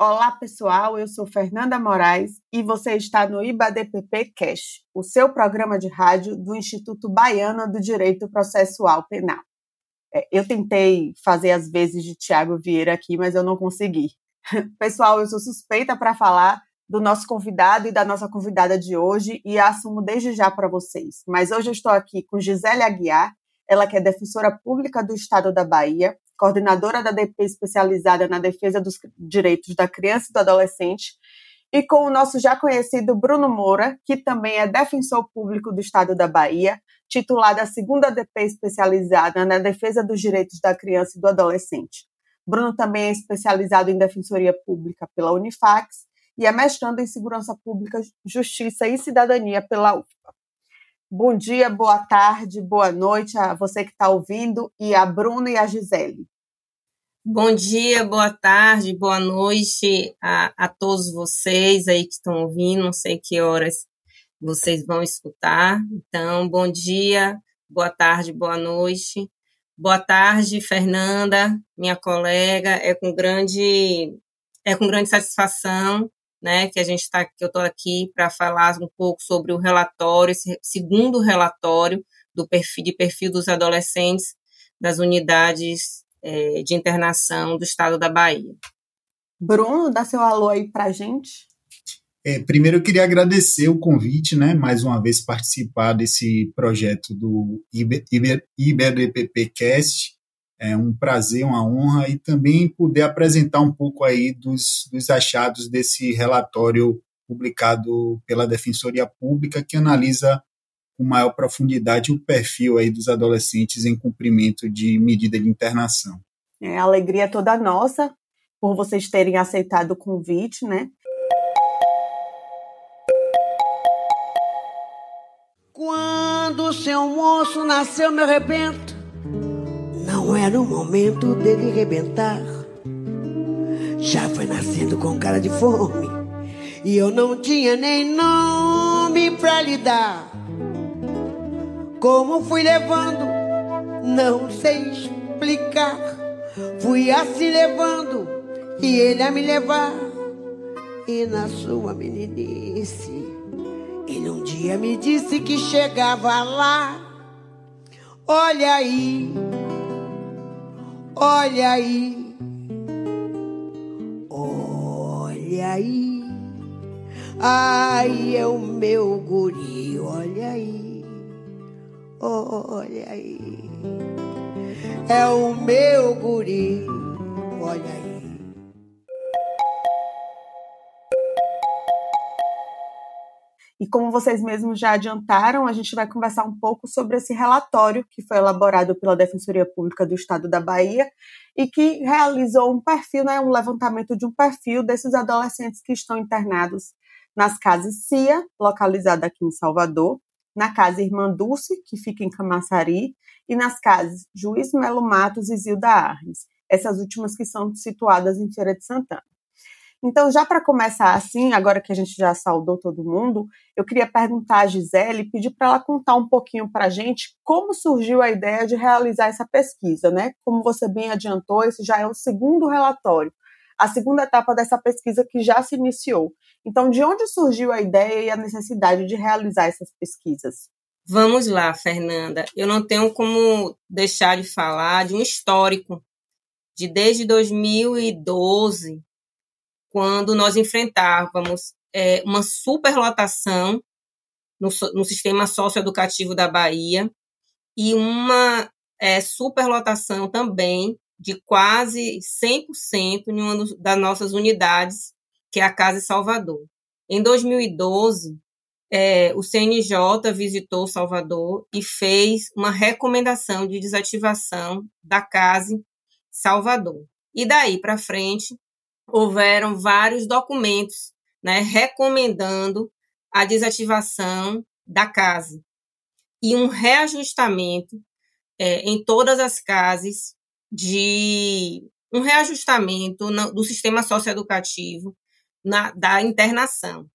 Olá, pessoal. Eu sou Fernanda Moraes e você está no IBADPP Cash, o seu programa de rádio do Instituto Baiano do Direito Processual Penal. É, eu tentei fazer as vezes de Tiago Vieira aqui, mas eu não consegui. Pessoal, eu sou suspeita para falar do nosso convidado e da nossa convidada de hoje e assumo desde já para vocês. Mas hoje eu estou aqui com Gisele Aguiar, ela que é defensora pública do Estado da Bahia, coordenadora da DP especializada na defesa dos direitos da criança e do adolescente, e com o nosso já conhecido Bruno Moura, que também é defensor público do Estado da Bahia, titular da segunda DP especializada na defesa dos direitos da criança e do adolescente. Bruno também é especializado em defensoria pública pela Unifax e é mestrando em segurança pública, justiça e cidadania pela UFPA. Bom dia, boa tarde, boa noite a você que está ouvindo e a Bruna e a Gisele. Bom dia, boa tarde, boa noite a, a todos vocês aí que estão ouvindo, não sei que horas vocês vão escutar. Então, bom dia, boa tarde, boa noite. Boa tarde, Fernanda, minha colega. É com grande é com grande satisfação né, que a gente está, que eu estou aqui para falar um pouco sobre o relatório, esse segundo relatório do perfil, de perfil dos adolescentes das unidades é, de internação do estado da Bahia. Bruno, dá seu alô aí para a gente. É, primeiro eu queria agradecer o convite, né, mais uma vez participar desse projeto do IBDPP Cast, é um prazer, uma honra e também poder apresentar um pouco aí dos, dos achados desse relatório publicado pela Defensoria Pública que analisa com maior profundidade o perfil aí dos adolescentes em cumprimento de medida de internação. É, a alegria é toda nossa por vocês terem aceitado o convite, né? Quando o seu moço nasceu, me arrependo não era o momento dele rebentar. Já foi nascendo com cara de fome. E eu não tinha nem nome pra lhe dar. Como fui levando, não sei explicar. Fui assim levando e ele a me levar. E na sua meninice, ele um dia me disse que chegava lá. Olha aí Olha aí, olha aí, ai é o meu guri, olha aí, olha aí, é o meu guri, olha aí. E como vocês mesmos já adiantaram, a gente vai conversar um pouco sobre esse relatório que foi elaborado pela Defensoria Pública do Estado da Bahia e que realizou um perfil, né, um levantamento de um perfil desses adolescentes que estão internados nas casas CIA, localizada aqui em Salvador, na casa Irmã Dulce, que fica em Camaçari, e nas casas Juiz Melo Matos e Zilda Arnes, essas últimas que são situadas em Feira de Santana. Então, já para começar assim, agora que a gente já saudou todo mundo, eu queria perguntar a Gisele, pedir para ela contar um pouquinho para a gente como surgiu a ideia de realizar essa pesquisa, né? Como você bem adiantou, esse já é o segundo relatório, a segunda etapa dessa pesquisa que já se iniciou. Então, de onde surgiu a ideia e a necessidade de realizar essas pesquisas? Vamos lá, Fernanda. Eu não tenho como deixar de falar de um histórico de desde 2012 quando nós enfrentávamos é, uma superlotação no, no sistema socioeducativo da Bahia e uma é, superlotação também de quase 100% em uma das nossas unidades, que é a Casa Salvador. Em 2012, é, o CNJ visitou Salvador e fez uma recomendação de desativação da Casa Salvador. E daí para frente, houveram vários documentos né, recomendando a desativação da casa e um reajustamento é, em todas as casas de um reajustamento do sistema socioeducativo na, da internação.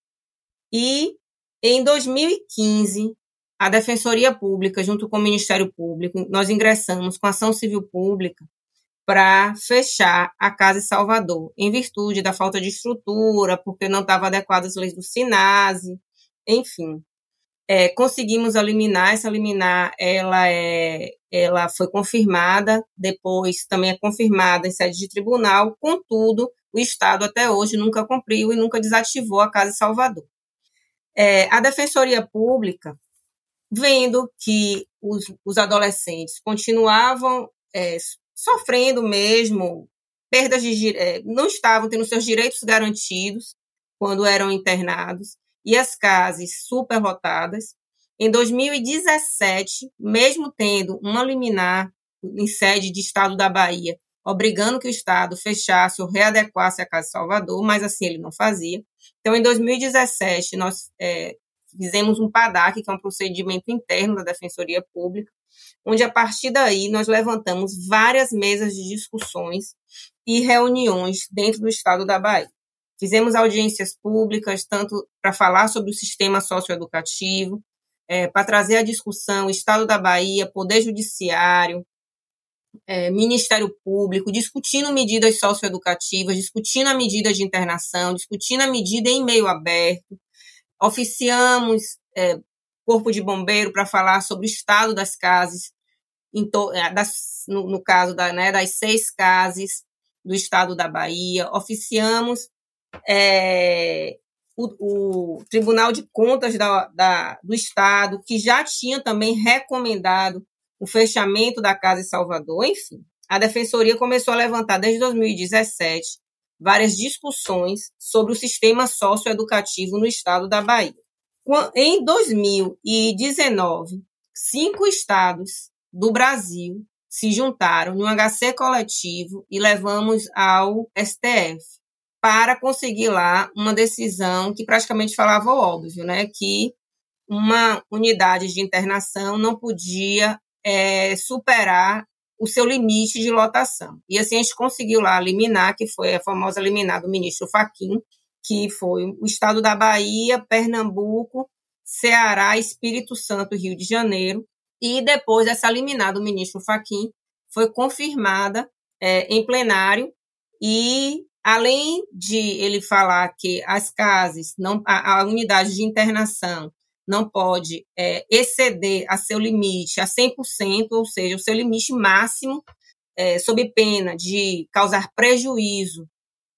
E em 2015, a Defensoria Pública, junto com o Ministério Público, nós ingressamos com ação civil pública para fechar a casa em Salvador, em virtude da falta de estrutura, porque não estava adequada às leis do SINASE, enfim. É, conseguimos eliminar essa liminar, ela é, ela foi confirmada, depois também é confirmada em sede de tribunal, contudo, o Estado até hoje nunca cumpriu e nunca desativou a Casa em Salvador. É, a Defensoria Pública, vendo que os, os adolescentes continuavam é, sofrendo mesmo perdas de é, não estavam tendo seus direitos garantidos quando eram internados e as casas superlotadas. Em 2017, mesmo tendo uma liminar em sede de Estado da Bahia, obrigando que o Estado fechasse ou readequasse a Casa Salvador, mas assim ele não fazia. Então, em 2017, nós é, fizemos um PADAC, que é um procedimento interno da Defensoria Pública, onde a partir daí nós levantamos várias mesas de discussões e reuniões dentro do estado da Bahia. Fizemos audiências públicas, tanto para falar sobre o sistema socioeducativo, é, para trazer a discussão Estado da Bahia, Poder Judiciário, é, Ministério Público, discutindo medidas socioeducativas, discutindo a medida de internação, discutindo a medida em meio aberto. Oficiamos é, Corpo de Bombeiro para falar sobre o estado das casas, é, das, no, no, caso da, né, das seis casas do estado da Bahia. Oficiamos é, o, o, Tribunal de Contas da, da, do Estado, que já tinha também recomendado o fechamento da casa em Salvador. Enfim, a Defensoria começou a levantar desde 2017 várias discussões sobre o sistema socioeducativo no estado da Bahia. Em 2019, cinco estados do Brasil se juntaram um HC coletivo e levamos ao STF para conseguir lá uma decisão que praticamente falava o óbvio, né? Que uma unidade de internação não podia é, superar o seu limite de lotação. E assim a gente conseguiu lá eliminar, que foi a famosa liminar do ministro Faquim, que foi o estado da Bahia, Pernambuco, Ceará, Espírito Santo, Rio de Janeiro. E depois dessa liminar do ministro Faquim, foi confirmada é, em plenário e além de ele falar que as casas, não, a, a unidade de internação não pode é, exceder a seu limite a 100%, ou seja, o seu limite máximo, é, sob pena de causar prejuízo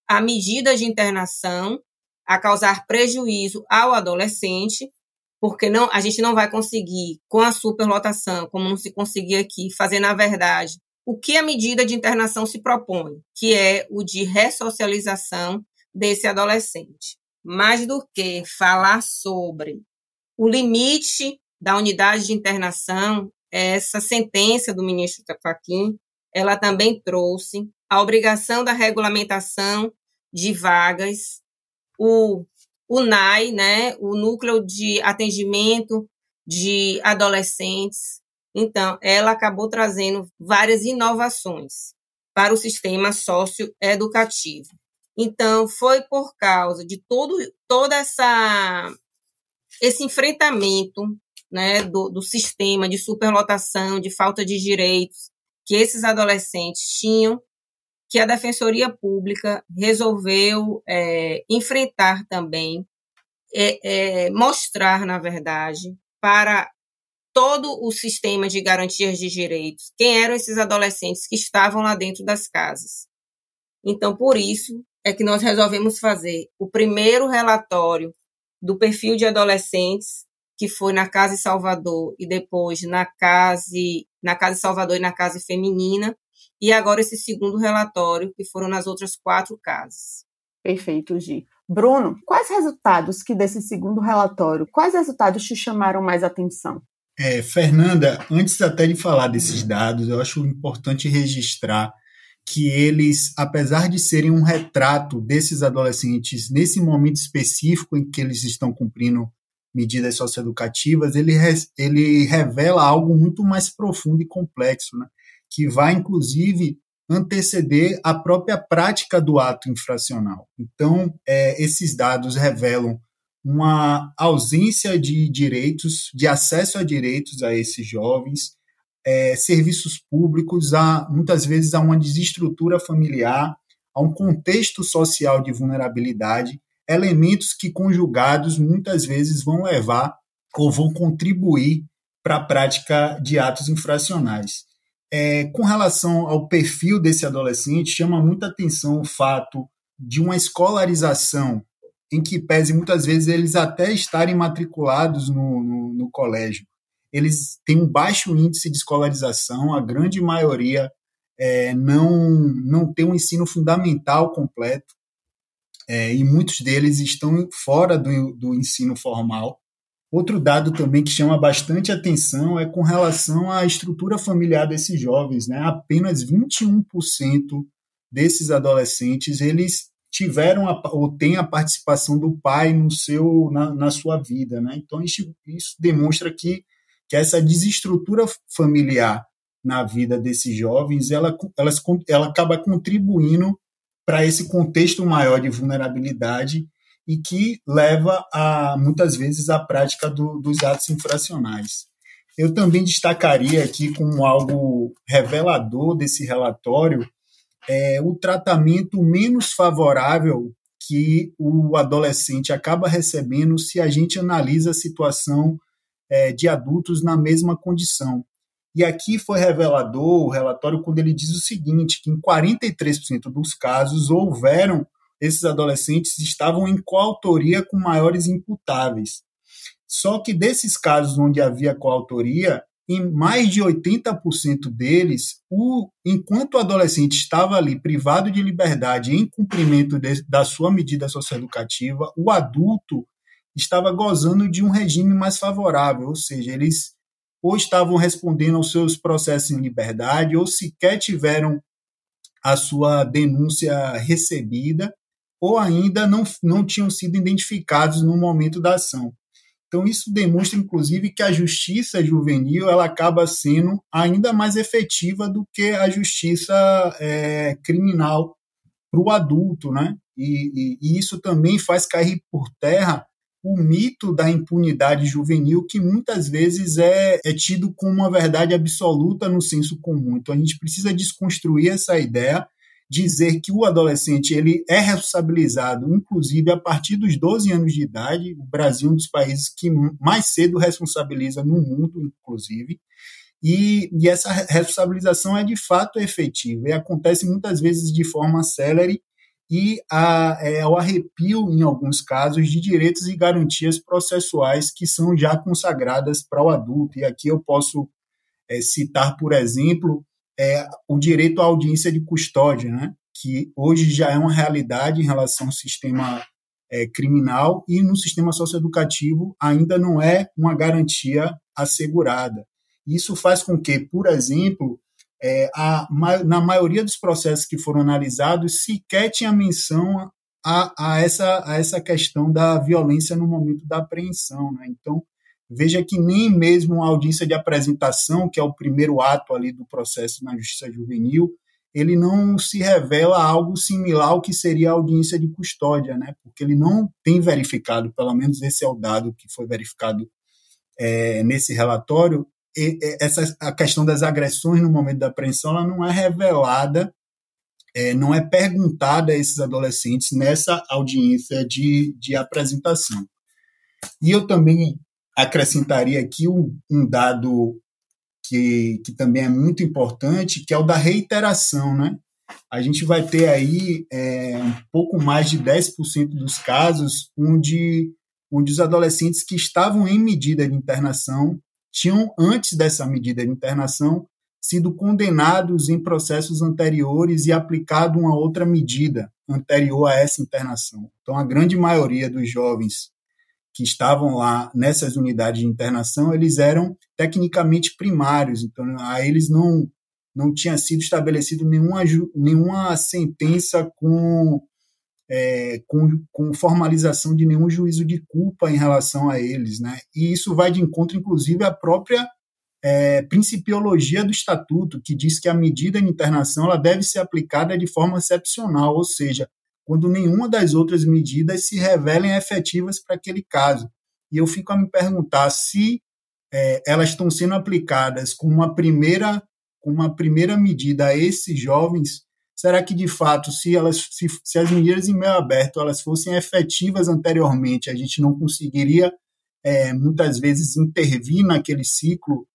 a medida de internação, a causar prejuízo ao adolescente, porque não, a gente não vai conseguir, com a superlotação, como não se conseguir aqui, fazer, na verdade, o que a medida de internação se propõe, que é o de ressocialização desse adolescente. Mais do que falar sobre o limite da unidade de internação, essa sentença do ministro Tapaquim, ela também trouxe a obrigação da regulamentação de vagas, o, o NAI, né, o Núcleo de Atendimento de Adolescentes. Então, ela acabou trazendo várias inovações para o sistema socioeducativo. Então, foi por causa de todo, toda essa esse enfrentamento né, do, do sistema de superlotação, de falta de direitos, que esses adolescentes tinham, que a Defensoria Pública resolveu é, enfrentar também, é, é, mostrar, na verdade, para todo o sistema de garantias de direitos quem eram esses adolescentes que estavam lá dentro das casas. Então, por isso é que nós resolvemos fazer o primeiro relatório do perfil de adolescentes que foi na Casa Salvador e depois na Casa na Casa Salvador e na Casa Feminina, e agora esse segundo relatório, que foram nas outras quatro casas. Perfeito, Gi. Bruno, quais resultados que desse segundo relatório, quais resultados te chamaram mais atenção? É, Fernanda, antes até de falar desses dados, eu acho importante registrar que eles, apesar de serem um retrato desses adolescentes nesse momento específico em que eles estão cumprindo medidas socioeducativas, ele, ele revela algo muito mais profundo e complexo, né? Que vai, inclusive, anteceder a própria prática do ato infracional. Então, é, esses dados revelam uma ausência de direitos, de acesso a direitos a esses jovens, é, serviços públicos, a, muitas vezes a uma desestrutura familiar, a um contexto social de vulnerabilidade, elementos que conjugados muitas vezes vão levar ou vão contribuir para a prática de atos infracionais. É, com relação ao perfil desse adolescente, chama muita atenção o fato de uma escolarização em que pese muitas vezes eles até estarem matriculados no, no, no colégio. Eles têm um baixo índice de escolarização, a grande maioria é, não, não tem um ensino fundamental completo, é, e muitos deles estão fora do, do ensino formal. Outro dado também que chama bastante atenção é com relação à estrutura familiar desses jovens. Né? Apenas 21% desses adolescentes eles tiveram a, ou têm a participação do pai no seu na, na sua vida, né? Então isso, isso demonstra que, que essa desestrutura familiar na vida desses jovens, ela, elas, ela acaba contribuindo para esse contexto maior de vulnerabilidade e que leva a muitas vezes à prática do, dos atos infracionais. Eu também destacaria aqui como algo revelador desse relatório é, o tratamento menos favorável que o adolescente acaba recebendo se a gente analisa a situação é, de adultos na mesma condição. E aqui foi revelador o relatório quando ele diz o seguinte, que em 43% dos casos houveram esses adolescentes estavam em coautoria com maiores imputáveis. Só que desses casos onde havia coautoria, em mais de 80% deles, o, enquanto o adolescente estava ali privado de liberdade em cumprimento de, da sua medida socioeducativa, o adulto estava gozando de um regime mais favorável, ou seja, eles ou estavam respondendo aos seus processos em liberdade, ou sequer tiveram a sua denúncia recebida, ou ainda não, não tinham sido identificados no momento da ação. Então, isso demonstra, inclusive, que a justiça juvenil ela acaba sendo ainda mais efetiva do que a justiça é, criminal para o adulto. Né? E, e, e isso também faz cair por terra o mito da impunidade juvenil, que muitas vezes é, é tido como uma verdade absoluta no senso comum. Então a gente precisa desconstruir essa ideia, dizer que o adolescente ele é responsabilizado, inclusive a partir dos 12 anos de idade. O Brasil é um dos países que mais cedo responsabiliza no mundo, inclusive. E, e essa responsabilização é de fato efetiva e acontece muitas vezes de forma célere e a, é, ao arrepio, em alguns casos, de direitos e garantias processuais que são já consagradas para o adulto. E aqui eu posso é, citar, por exemplo, é, o direito à audiência de custódia, né? que hoje já é uma realidade em relação ao sistema é, criminal e no sistema socioeducativo ainda não é uma garantia assegurada. Isso faz com que, por exemplo, é, a, na maioria dos processos que foram analisados, sequer tinha menção a, a, essa, a essa questão da violência no momento da apreensão. Né? Então, veja que nem mesmo a audiência de apresentação, que é o primeiro ato ali do processo na justiça juvenil, ele não se revela algo similar ao que seria a audiência de custódia, né? porque ele não tem verificado, pelo menos esse é o dado que foi verificado é, nesse relatório, essa a questão das agressões no momento da apreensão ela não é revelada, é, não é perguntada a esses adolescentes nessa audiência de, de apresentação. E eu também acrescentaria aqui um, um dado que, que também é muito importante, que é o da reiteração, né? A gente vai ter aí é, um pouco mais de 10% dos casos onde, onde os adolescentes que estavam em medida de internação tinham, antes dessa medida de internação, sido condenados em processos anteriores e aplicado uma outra medida anterior a essa internação. Então, a grande maioria dos jovens que estavam lá nessas unidades de internação, eles eram tecnicamente primários, então a eles não não tinha sido estabelecido nenhuma, nenhuma sentença com é, com, com, formalização de nenhum juízo de culpa em relação a eles, né? E isso vai de encontro, inclusive, à própria é, principiologia do estatuto, que diz que a medida de internação ela deve ser aplicada de forma excepcional, ou seja, quando nenhuma das outras medidas se revelem efetivas para aquele caso. E eu fico a me perguntar se é, elas estão sendo aplicadas com uma primeira com uma primeira medida a esses jovens, será que de fato, se elas se, se as medidas em meio aberto elas fossem efetivas anteriormente, a gente não conseguiria é, muitas vezes intervir naquele ciclo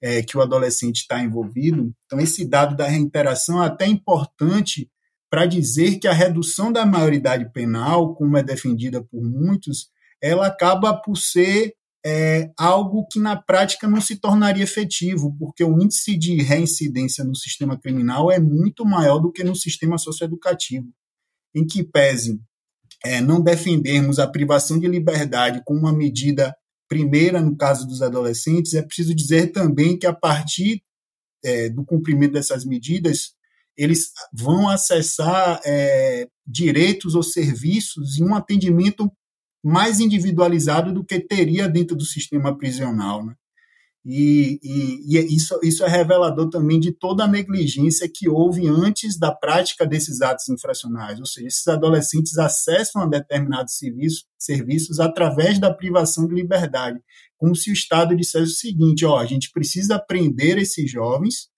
é, que o adolescente está envolvido? Então esse dado da reinteração é até importante para dizer que a redução da maioridade penal, como é defendida por muitos, ela acaba por ser é, algo que na prática não se tornaria efetivo, porque o índice de reincidência no sistema criminal é muito maior do que no sistema socioeducativo, em que pese é, não defendermos a privação de liberdade como uma medida primeira no caso dos adolescentes, é preciso dizer também que a partir é, do cumprimento dessas medidas, eles vão acessar é, direitos ou serviços e um atendimento mais individualizado do que teria dentro do sistema prisional. Né? E, e, e, é isso, isso é revelador também de toda a negligência que houve antes da prática desses atos infracionais, ou seja, esses adolescentes acessam a determinados serviços, serviços através da privação de liberdade, como se o Estado dissesse o seguinte: ó, a gente precisa prender esses jovens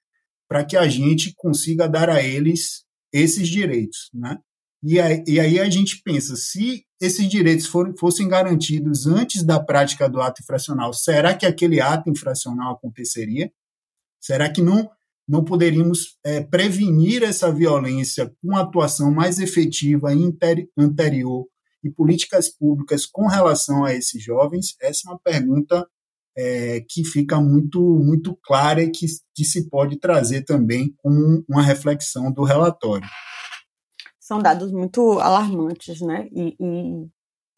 para que a gente consiga dar a eles esses direitos, né? E aí, e aí a gente pensa, se esses direitos for, fossem garantidos antes da prática do ato infracional, será que aquele ato infracional aconteceria? Será que não, não poderíamos é, prevenir essa violência com atuação mais efetiva anterior e políticas públicas com relação a esses jovens? Essa é uma pergunta é, que fica muito, muito clara e que, que se pode trazer também como uma reflexão do relatório são dados muito alarmantes, né? E, e,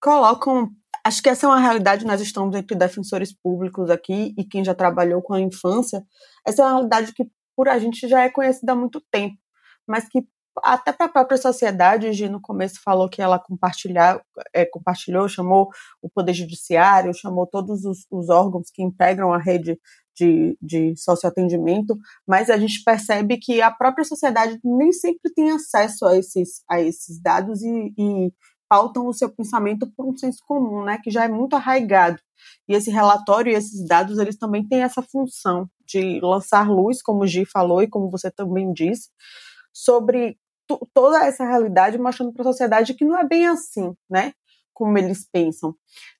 colocam. Acho que essa é uma realidade, nós estamos entre defensores públicos aqui e quem já trabalhou com a infância. Essa é uma realidade que, por a gente, já é conhecida há muito tempo, mas que até para a própria sociedade, Gi no começo falou que ela compartilhar, é, compartilhou, chamou o Poder Judiciário, chamou todos os, os órgãos que integram a rede de, de socioatendimento, mas a gente percebe que a própria sociedade nem sempre tem acesso a esses, a esses dados e, e pautam o seu pensamento por um senso comum, né, que já é muito arraigado. E esse relatório e esses dados, eles também têm essa função de lançar luz, como o Gi falou e como você também disse, sobre toda essa realidade, mostrando para a sociedade que não é bem assim, né, como eles pensam.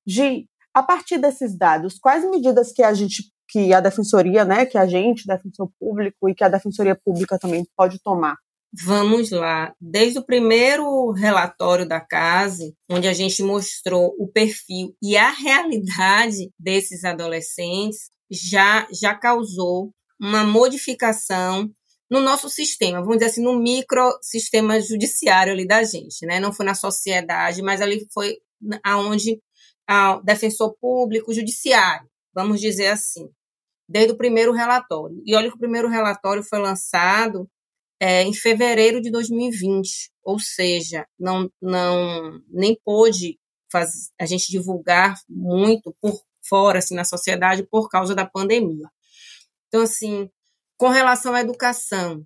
Gi, a partir desses dados, quais medidas que a gente que a defensoria, né, que a gente, defensor público e que a defensoria pública também pode tomar? Vamos lá. Desde o primeiro relatório da CASE, onde a gente mostrou o perfil e a realidade desses adolescentes, já, já causou uma modificação no nosso sistema, vamos dizer assim, no microsistema judiciário ali da gente, né? Não foi na sociedade, mas ali foi aonde o defensor público, judiciário, vamos dizer assim desde o primeiro relatório. E olha que o primeiro relatório foi lançado é, em fevereiro de 2020, ou seja, não, não nem pôde faz, a gente divulgar muito por fora, assim, na sociedade, por causa da pandemia. Então, assim, com relação à educação,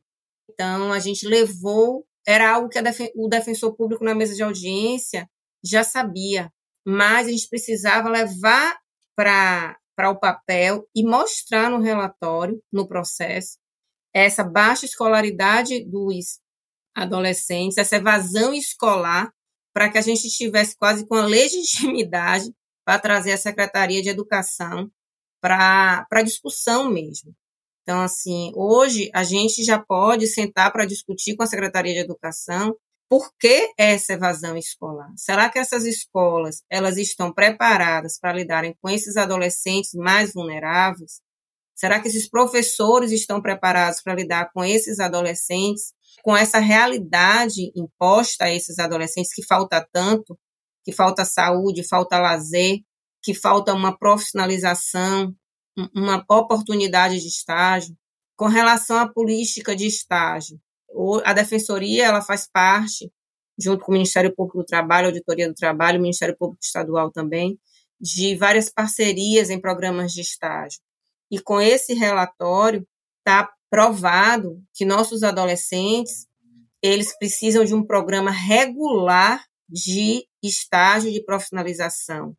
então, a gente levou, era algo que defen o defensor público na mesa de audiência já sabia, mas a gente precisava levar para para o papel e mostrar no relatório, no processo, essa baixa escolaridade dos adolescentes, essa evasão escolar, para que a gente estivesse quase com a legitimidade para trazer a Secretaria de Educação para a discussão mesmo. Então, assim, hoje a gente já pode sentar para discutir com a Secretaria de Educação por que essa evasão escolar? Será que essas escolas elas estão preparadas para lidarem com esses adolescentes mais vulneráveis? Será que esses professores estão preparados para lidar com esses adolescentes, com essa realidade imposta a esses adolescentes que falta tanto, que falta saúde, falta lazer, que falta uma profissionalização, uma oportunidade de estágio? Com relação à política de estágio, a defensoria ela faz parte, junto com o Ministério Público do Trabalho, Auditoria do Trabalho, Ministério Público Estadual também, de várias parcerias em programas de estágio. E com esse relatório está provado que nossos adolescentes eles precisam de um programa regular de estágio de profissionalização.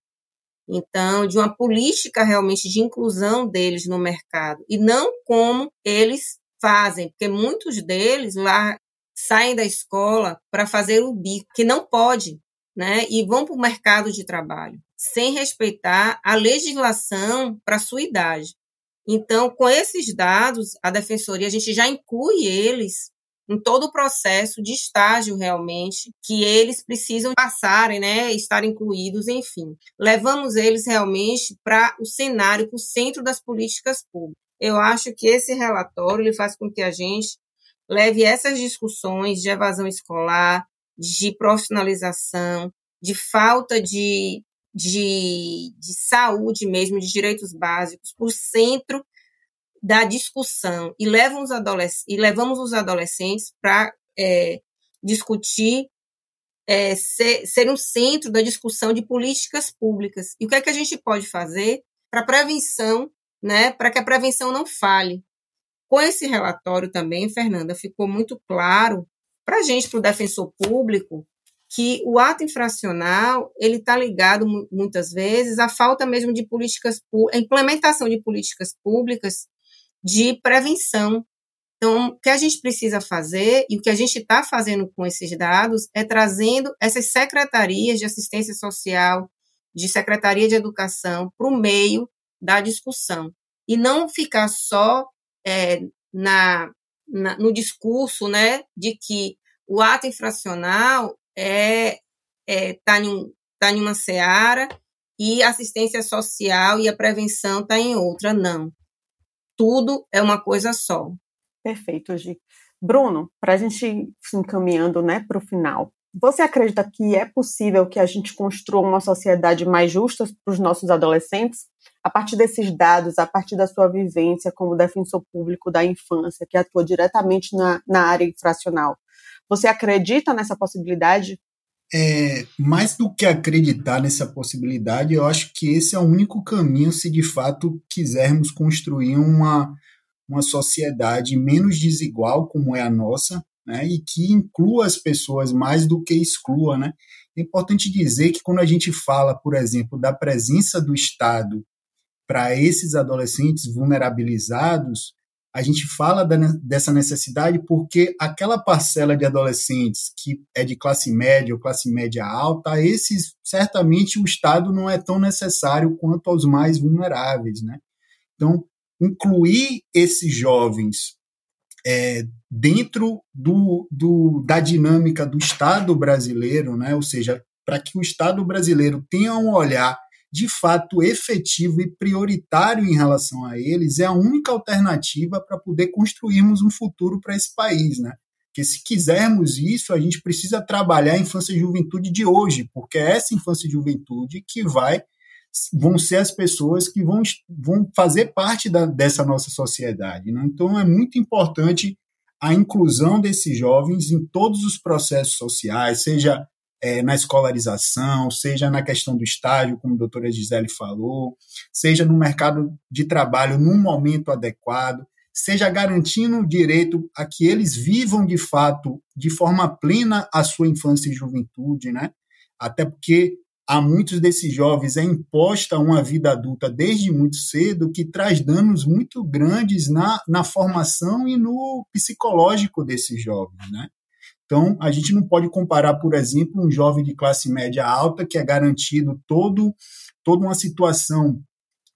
Então, de uma política realmente de inclusão deles no mercado e não como eles fazem, porque muitos deles lá saem da escola para fazer o bico, que não pode, né? E vão para o mercado de trabalho, sem respeitar a legislação para sua idade. Então, com esses dados, a defensoria a gente já inclui eles em todo o processo de estágio realmente que eles precisam passarem, né, estar incluídos, enfim. Levamos eles realmente para o cenário, para o centro das políticas públicas. Eu acho que esse relatório ele faz com que a gente leve essas discussões de evasão escolar, de profissionalização, de falta de, de, de saúde mesmo, de direitos básicos, para o centro da discussão e, levam os e levamos os adolescentes para é, discutir, é, ser, ser um centro da discussão de políticas públicas. E o que é que a gente pode fazer para prevenção, né, para que a prevenção não falhe. Com esse relatório também, Fernanda, ficou muito claro para a gente, para o defensor público, que o ato infracional ele está ligado muitas vezes à falta mesmo de políticas, a implementação de políticas públicas de prevenção. Então, o que a gente precisa fazer e o que a gente está fazendo com esses dados é trazendo essas secretarias de assistência social, de secretaria de educação para o meio da discussão e não ficar só é, na, na, no discurso, né, de que o ato infracional é está é, em, tá em uma seara e a assistência social e a prevenção está em outra. Não tudo é uma coisa só. Perfeito, Gi. Bruno, para a gente se encaminhando né, para o final, você acredita que é possível que a gente construa uma sociedade mais justa para os nossos adolescentes? A partir desses dados, a partir da sua vivência como defensor público da infância, que atua diretamente na, na área infracional, você acredita nessa possibilidade? É, mais do que acreditar nessa possibilidade, eu acho que esse é o único caminho se de fato quisermos construir uma, uma sociedade menos desigual como é a nossa, né, e que inclua as pessoas mais do que exclua. Né? É importante dizer que quando a gente fala, por exemplo, da presença do Estado para esses adolescentes vulnerabilizados, a gente fala da, dessa necessidade porque aquela parcela de adolescentes que é de classe média ou classe média alta, esses certamente o Estado não é tão necessário quanto aos mais vulneráveis, né? Então, incluir esses jovens é, dentro do, do, da dinâmica do Estado brasileiro, né? ou seja, para que o Estado brasileiro tenha um olhar de fato efetivo e prioritário em relação a eles, é a única alternativa para poder construirmos um futuro para esse país, né? Porque se quisermos isso, a gente precisa trabalhar a infância e juventude de hoje, porque é essa infância e juventude que vai vão ser as pessoas que vão, vão fazer parte da, dessa nossa sociedade. Né? Então é muito importante a inclusão desses jovens em todos os processos sociais, seja é, na escolarização, seja na questão do estágio, como a doutora Gisele falou, seja no mercado de trabalho num momento adequado, seja garantindo o direito a que eles vivam de fato, de forma plena, a sua infância e juventude, né? Até porque a muitos desses jovens é imposta uma vida adulta desde muito cedo que traz danos muito grandes na, na formação e no psicológico desses jovens, né? Então, a gente não pode comparar, por exemplo, um jovem de classe média alta que é garantido todo, toda uma situação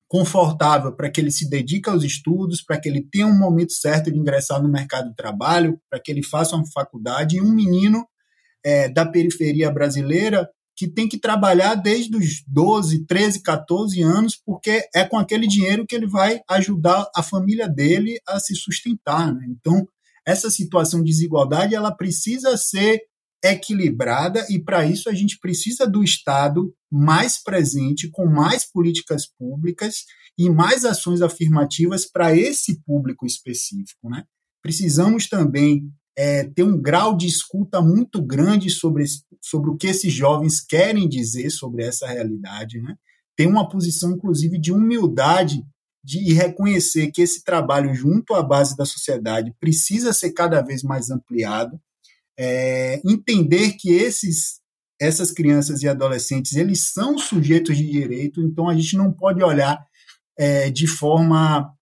confortável para que ele se dedique aos estudos, para que ele tenha um momento certo de ingressar no mercado de trabalho, para que ele faça uma faculdade, e um menino é, da periferia brasileira que tem que trabalhar desde os 12, 13, 14 anos, porque é com aquele dinheiro que ele vai ajudar a família dele a se sustentar. Né? Então, essa situação de desigualdade ela precisa ser equilibrada e para isso a gente precisa do Estado mais presente, com mais políticas públicas e mais ações afirmativas para esse público específico. Né? Precisamos também é, ter um grau de escuta muito grande sobre, sobre o que esses jovens querem dizer sobre essa realidade. Né? Ter uma posição, inclusive, de humildade de reconhecer que esse trabalho junto à base da sociedade precisa ser cada vez mais ampliado, é, entender que esses essas crianças e adolescentes eles são sujeitos de direito, então a gente não pode olhar é, de forma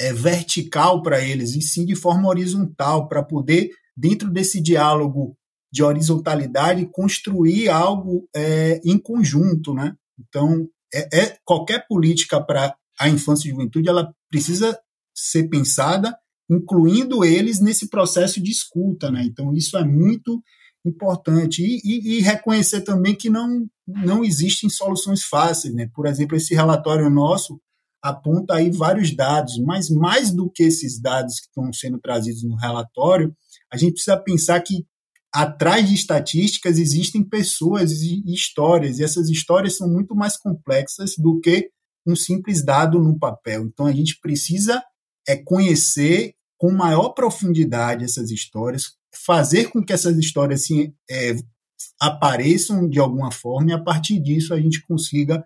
é, vertical para eles, e sim de forma horizontal, para poder, dentro desse diálogo de horizontalidade, construir algo é, em conjunto. Né? Então, é, é qualquer política para a infância e juventude ela precisa ser pensada incluindo eles nesse processo de escuta, né? Então isso é muito importante e, e, e, reconhecer também que não não existem soluções fáceis, né? Por exemplo, esse relatório nosso aponta aí vários dados, mas mais do que esses dados que estão sendo trazidos no relatório, a gente precisa pensar que atrás de estatísticas existem pessoas e histórias, e essas histórias são muito mais complexas do que um simples dado no papel. Então a gente precisa é conhecer com maior profundidade essas histórias, fazer com que essas histórias assim, é, apareçam de alguma forma e a partir disso a gente consiga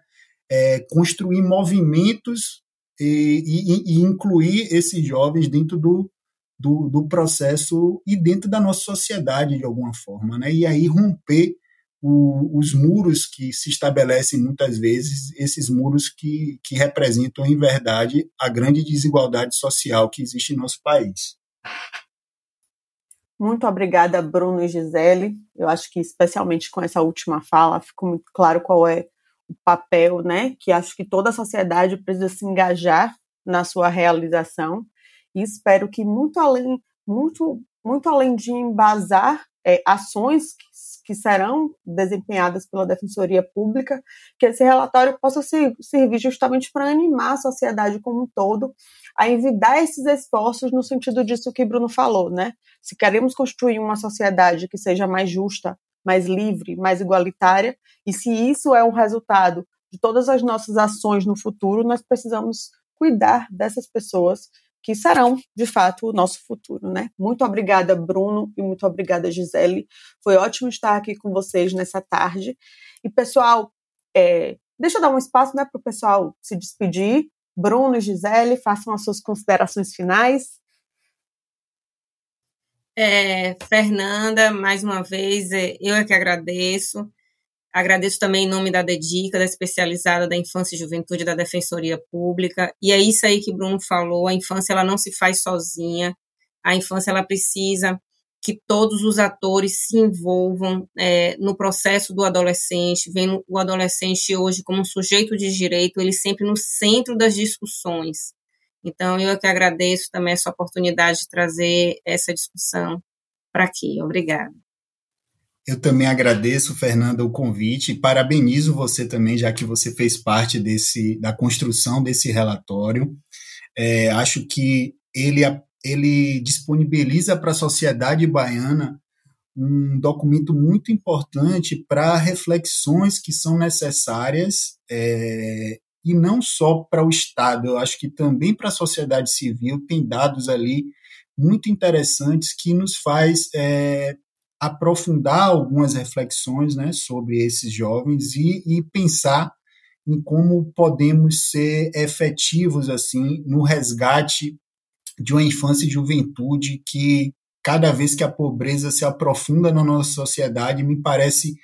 é, construir movimentos e, e, e, incluir esses jovens dentro do, do, do, processo e dentro da nossa sociedade de alguma forma, né? E aí romper o, os muros que se estabelecem muitas vezes, esses muros que, que representam, em verdade, a grande desigualdade social que existe em nosso país. Muito obrigada, Bruno e Gisele. Eu acho que, especialmente com essa última fala, ficou muito claro qual é o papel, né? Que acho que toda a sociedade precisa se engajar na sua realização. E espero que, muito além, muito, muito além de embasar é, ações que que serão desempenhadas pela Defensoria Pública, que esse relatório possa ser, servir justamente para animar a sociedade como um todo a envidar esses esforços no sentido disso que Bruno falou, né? Se queremos construir uma sociedade que seja mais justa, mais livre, mais igualitária, e se isso é um resultado de todas as nossas ações no futuro, nós precisamos cuidar dessas pessoas que serão, de fato, o nosso futuro, né? Muito obrigada, Bruno, e muito obrigada, Gisele. Foi ótimo estar aqui com vocês nessa tarde. E, pessoal, é, deixa eu dar um espaço né, para o pessoal se despedir. Bruno e Gisele, façam as suas considerações finais. É, Fernanda, mais uma vez, é, eu é que agradeço. Agradeço também em nome da DEDICA, da especializada da Infância e Juventude da Defensoria Pública. E é isso aí que Bruno falou, a infância ela não se faz sozinha. A infância ela precisa que todos os atores se envolvam é, no processo do adolescente, vendo o adolescente hoje como um sujeito de direito, ele sempre no centro das discussões. Então, eu é que agradeço também essa oportunidade de trazer essa discussão para aqui. Obrigada. Eu também agradeço, Fernanda, o convite e parabenizo você também, já que você fez parte desse, da construção desse relatório. É, acho que ele, ele disponibiliza para a sociedade baiana um documento muito importante para reflexões que são necessárias é, e não só para o Estado, eu acho que também para a sociedade civil tem dados ali muito interessantes que nos faz é, aprofundar algumas reflexões né, sobre esses jovens e, e pensar em como podemos ser efetivos assim no resgate de uma infância e juventude que cada vez que a pobreza se aprofunda na nossa sociedade, me parece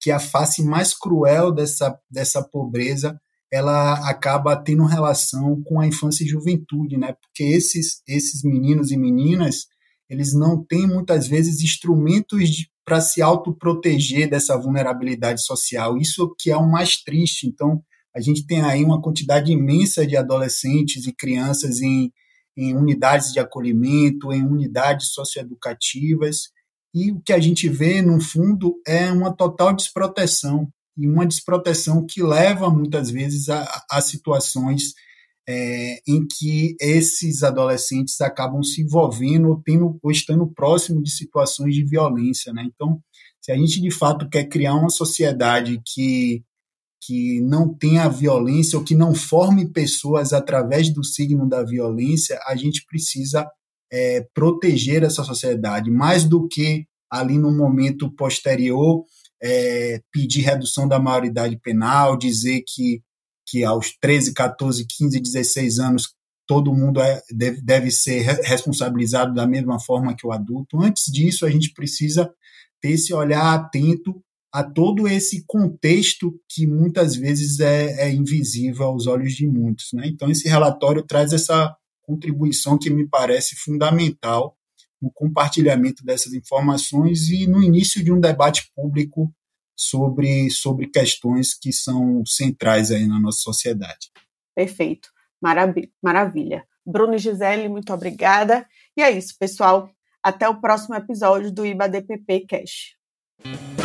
que a face mais cruel dessa, dessa pobreza ela acaba tendo relação com a infância e juventude, né? Porque esses, esses meninos e meninas eles não têm muitas vezes instrumentos para se autoproteger dessa vulnerabilidade social. Isso que é o mais triste. Então, a gente tem aí uma quantidade imensa de adolescentes e crianças em, em unidades de acolhimento, em unidades socioeducativas, e o que a gente vê, no fundo, é uma total desproteção, e uma desproteção que leva muitas vezes a, a situações é, em que esses adolescentes acabam se envolvendo ou, tendo, ou estando próximo de situações de violência. Né? Então, se a gente de fato quer criar uma sociedade que, que não tenha violência ou que não forme pessoas através do signo da violência, a gente precisa é, proteger essa sociedade, mais do que ali no momento posterior é, pedir redução da maioridade penal, dizer que que aos 13, 14, 15, 16 anos todo mundo é, deve, deve ser responsabilizado da mesma forma que o adulto. Antes disso, a gente precisa ter esse olhar atento a todo esse contexto que muitas vezes é, é invisível aos olhos de muitos. Né? Então, esse relatório traz essa contribuição que me parece fundamental no compartilhamento dessas informações e no início de um debate público sobre, sobre questões que são centrais aí na nossa sociedade. Perfeito, maravilha. Bruno e Gisele, muito obrigada. E é isso, pessoal. Até o próximo episódio do IBADPP Cash.